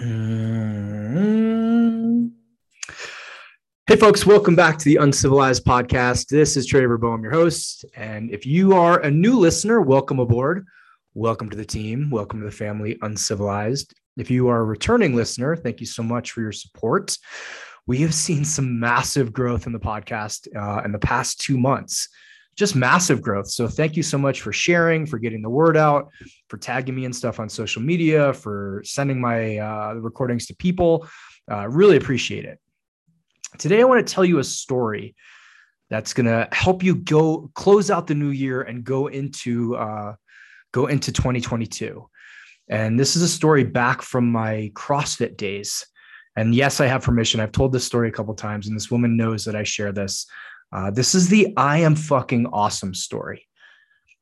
Mm. Hey, folks, welcome back to the Uncivilized Podcast. This is Traver I'm your host. And if you are a new listener, welcome aboard. Welcome to the team. Welcome to the family, Uncivilized. If you are a returning listener, thank you so much for your support. We have seen some massive growth in the podcast uh, in the past two months just massive growth. So thank you so much for sharing, for getting the word out, for tagging me and stuff on social media, for sending my uh, recordings to people. Uh, really appreciate it. Today, I want to tell you a story that's going to help you go close out the new year and go into uh, go into 2022. And this is a story back from my CrossFit days. And yes, I have permission. I've told this story a couple times, and this woman knows that I share this. Uh, this is the I am fucking awesome story.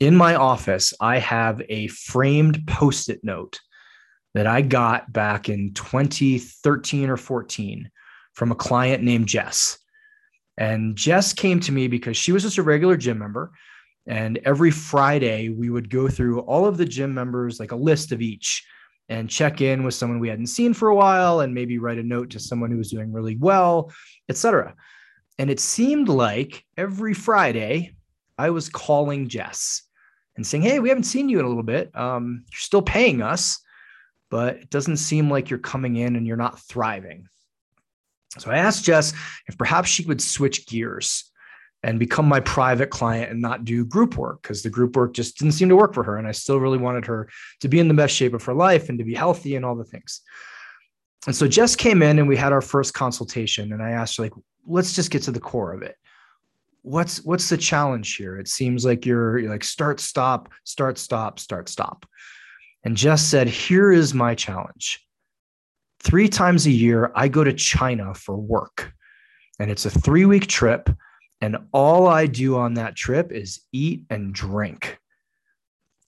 In my office, I have a framed post it note that I got back in 2013 or 14 from a client named Jess. And Jess came to me because she was just a regular gym member. And every Friday, we would go through all of the gym members, like a list of each, and check in with someone we hadn't seen for a while and maybe write a note to someone who was doing really well, etc. And it seemed like every Friday I was calling Jess and saying, Hey, we haven't seen you in a little bit. Um, you're still paying us, but it doesn't seem like you're coming in and you're not thriving. So I asked Jess if perhaps she would switch gears and become my private client and not do group work because the group work just didn't seem to work for her. And I still really wanted her to be in the best shape of her life and to be healthy and all the things. And so Jess came in and we had our first consultation. And I asked her, like, let's just get to the core of it. What's what's the challenge here? It seems like you're, you're like start, stop, start, stop, start, stop. And Jess said, Here is my challenge. Three times a year, I go to China for work. And it's a three week trip. And all I do on that trip is eat and drink.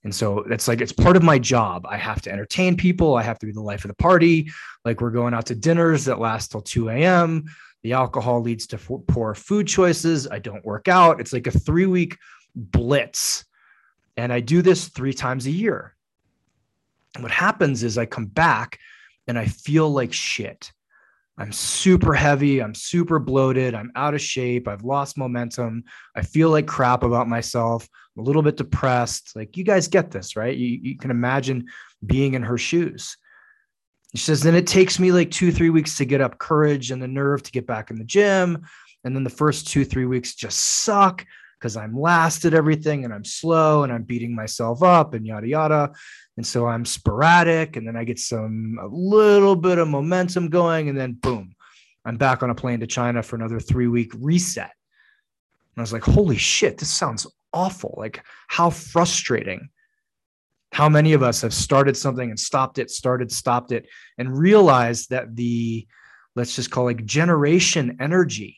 And so it's like it's part of my job. I have to entertain people. I have to be the life of the party. Like we're going out to dinners that last till 2 a.m. The alcohol leads to poor food choices. I don't work out. It's like a three week blitz. And I do this three times a year. And what happens is I come back and I feel like shit. I'm super heavy. I'm super bloated. I'm out of shape. I've lost momentum. I feel like crap about myself. I'm a little bit depressed. Like, you guys get this, right? You, you can imagine being in her shoes. She says, then it takes me like two, three weeks to get up courage and the nerve to get back in the gym. And then the first two, three weeks just suck because I'm last at everything and I'm slow and I'm beating myself up and yada, yada. And so I'm sporadic. And then I get some, a little bit of momentum going. And then boom, I'm back on a plane to China for another three week reset. And I was like, holy shit, this sounds awful. Like, how frustrating how many of us have started something and stopped it, started, stopped it, and realized that the, let's just call it generation energy,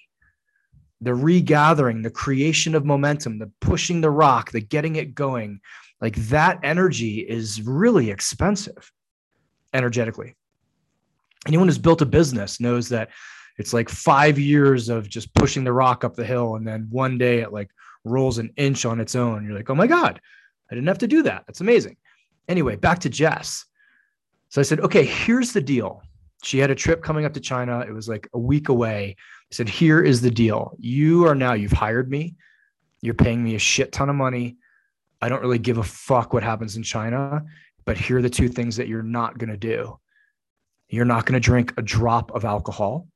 the regathering, the creation of momentum, the pushing the rock, the getting it going, like that energy is really expensive energetically. Anyone who's built a business knows that it's like five years of just pushing the rock up the hill. And then one day it like rolls an inch on its own. You're like, oh my God, I didn't have to do that. That's amazing. Anyway, back to Jess. So I said, okay, here's the deal. She had a trip coming up to China. It was like a week away. I said, here is the deal. You are now, you've hired me. You're paying me a shit ton of money. I don't really give a fuck what happens in China, but here are the two things that you're not going to do. You're not going to drink a drop of alcohol.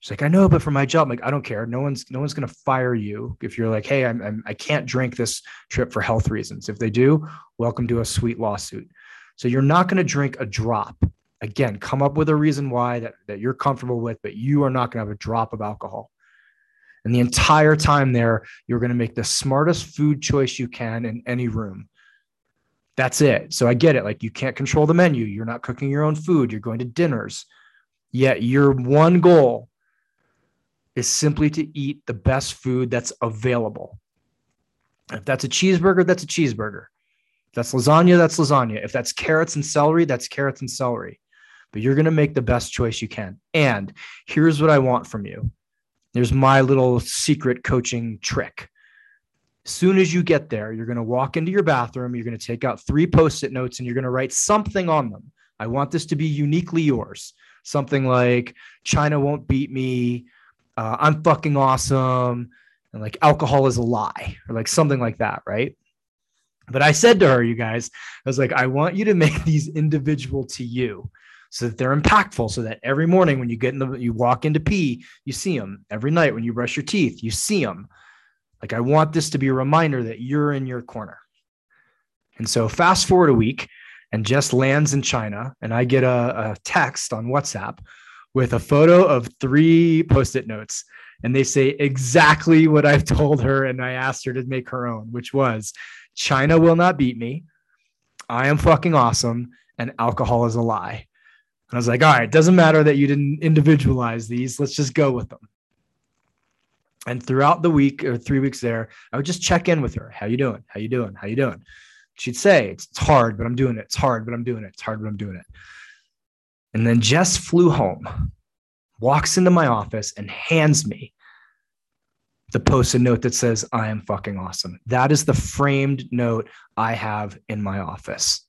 She's like, I know, but for my job, I'm like, I don't care. No one's no one's gonna fire you if you're like, hey, I'm, I'm I can't drink this trip for health reasons. If they do, welcome to a sweet lawsuit. So you're not gonna drink a drop. Again, come up with a reason why that, that you're comfortable with, but you are not gonna have a drop of alcohol. And the entire time there, you're gonna make the smartest food choice you can in any room. That's it. So I get it. Like you can't control the menu. You're not cooking your own food. You're going to dinners. Yet your one goal is simply to eat the best food that's available. If that's a cheeseburger, that's a cheeseburger. If that's lasagna, that's lasagna. If that's carrots and celery, that's carrots and celery. But you're going to make the best choice you can. And here's what I want from you. There's my little secret coaching trick. As soon as you get there, you're going to walk into your bathroom, you're going to take out three post it notes and you're going to write something on them I want this to be uniquely yours. Something like China won't beat me. Uh, I'm fucking awesome. And like alcohol is a lie or like something like that. Right. But I said to her, you guys, I was like, I want you to make these individual to you so that they're impactful so that every morning when you get in the you walk into pee you see them every night when you brush your teeth you see them like i want this to be a reminder that you're in your corner and so fast forward a week and Jess lands in China, and I get a, a text on WhatsApp with a photo of three post it notes. And they say exactly what I've told her. And I asked her to make her own, which was China will not beat me. I am fucking awesome. And alcohol is a lie. And I was like, all right, doesn't matter that you didn't individualize these. Let's just go with them. And throughout the week or three weeks there, I would just check in with her. How you doing? How you doing? How you doing? she'd say, it's, it's hard, but I'm doing it. It's hard, but I'm doing it. It's hard, but I'm doing it. And then Jess flew home, walks into my office, and hands me the post-it note that says, I am fucking awesome. That is the framed note I have in my office.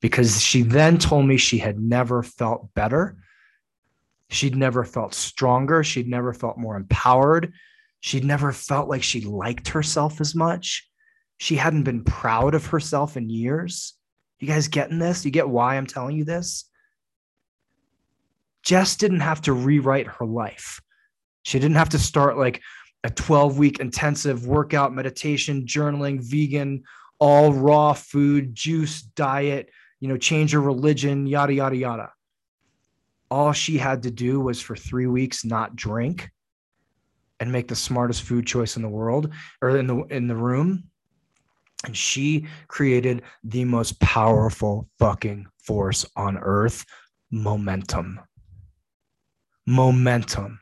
Because she then told me she had never felt better. She'd never felt stronger. She'd never felt more empowered. She'd never felt like she liked herself as much she hadn't been proud of herself in years. You guys getting this? You get why I'm telling you this? Jess didn't have to rewrite her life. She didn't have to start like a 12 week intensive workout, meditation, journaling, vegan, all raw food, juice, diet, you know, change her religion, yada, yada, yada. All she had to do was for three weeks not drink and make the smartest food choice in the world or in the in the room and she created the most powerful fucking force on earth momentum. Momentum.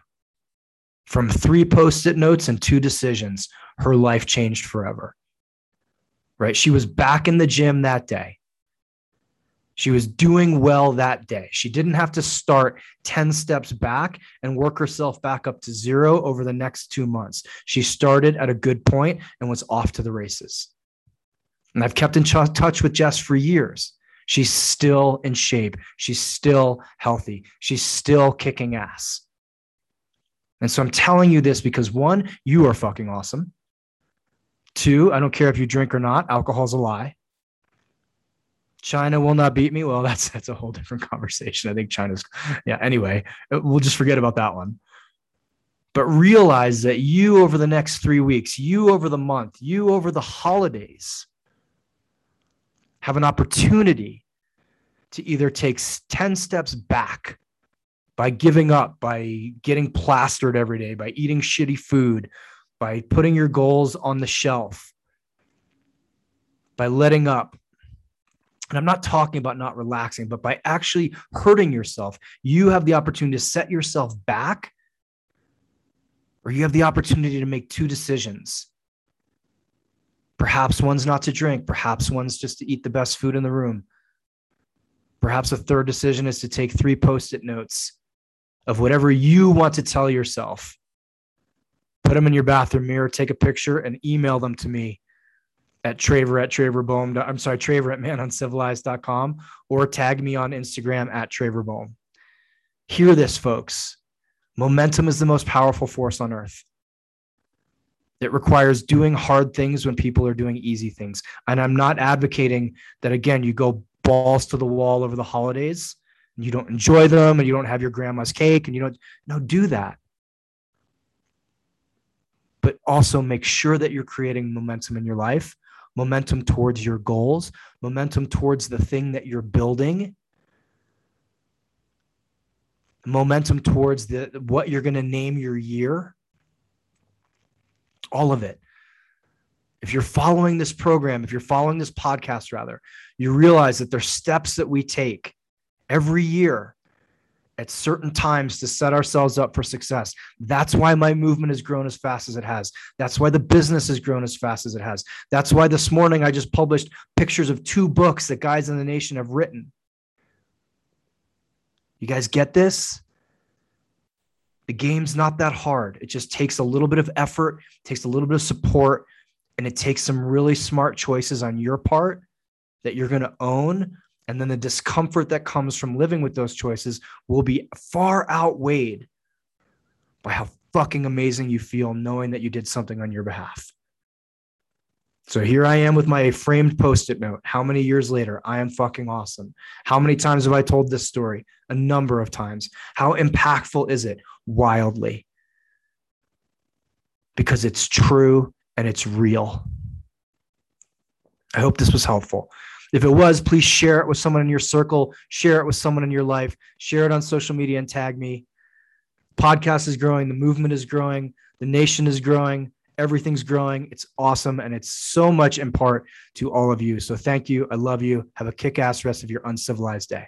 From three post it notes and two decisions, her life changed forever. Right? She was back in the gym that day. She was doing well that day. She didn't have to start 10 steps back and work herself back up to zero over the next two months. She started at a good point and was off to the races. And I've kept in ch- touch with Jess for years. She's still in shape. She's still healthy. She's still kicking ass. And so I'm telling you this because one, you are fucking awesome. Two, I don't care if you drink or not, alcohol's a lie. China will not beat me. Well, that's that's a whole different conversation. I think China's yeah, anyway, uh, we'll just forget about that one. But realize that you over the next 3 weeks, you over the month, you over the holidays, have an opportunity to either take 10 steps back by giving up, by getting plastered every day, by eating shitty food, by putting your goals on the shelf, by letting up. And I'm not talking about not relaxing, but by actually hurting yourself, you have the opportunity to set yourself back, or you have the opportunity to make two decisions Perhaps one's not to drink. Perhaps one's just to eat the best food in the room. Perhaps a third decision is to take three post it notes of whatever you want to tell yourself. Put them in your bathroom mirror, take a picture, and email them to me at Traver at Traverboehm. I'm sorry, Traver at manuncivilized.com or tag me on Instagram at Traverboehm. Hear this, folks. Momentum is the most powerful force on earth. It requires doing hard things when people are doing easy things. And I'm not advocating that, again, you go balls to the wall over the holidays and you don't enjoy them and you don't have your grandma's cake and you don't, no, do that. But also make sure that you're creating momentum in your life, momentum towards your goals, momentum towards the thing that you're building momentum towards the what you're going to name your year all of it. If you're following this program, if you're following this podcast, rather, you realize that there's steps that we take every year at certain times to set ourselves up for success. That's why my movement has grown as fast as it has. That's why the business has grown as fast as it has. That's why this morning I just published pictures of two books that guys in the nation have written. You guys get this? The game's not that hard. It just takes a little bit of effort, takes a little bit of support, and it takes some really smart choices on your part that you're going to own And then the discomfort that comes from living with those choices will be far outweighed by how fucking amazing you feel knowing that you did something on your behalf. So here I am with my framed post it note. How many years later? I am fucking awesome. How many times have I told this story? A number of times. How impactful is it? Wildly. Because it's true and it's real. I hope this was helpful. If it was, please share it with someone in your circle, share it with someone in your life, share it on social media and tag me. Podcast is growing, the movement is growing, the nation is growing, everything's growing. It's awesome. And it's so much in part to all of you. So thank you. I love you. Have a kick ass rest of your uncivilized day.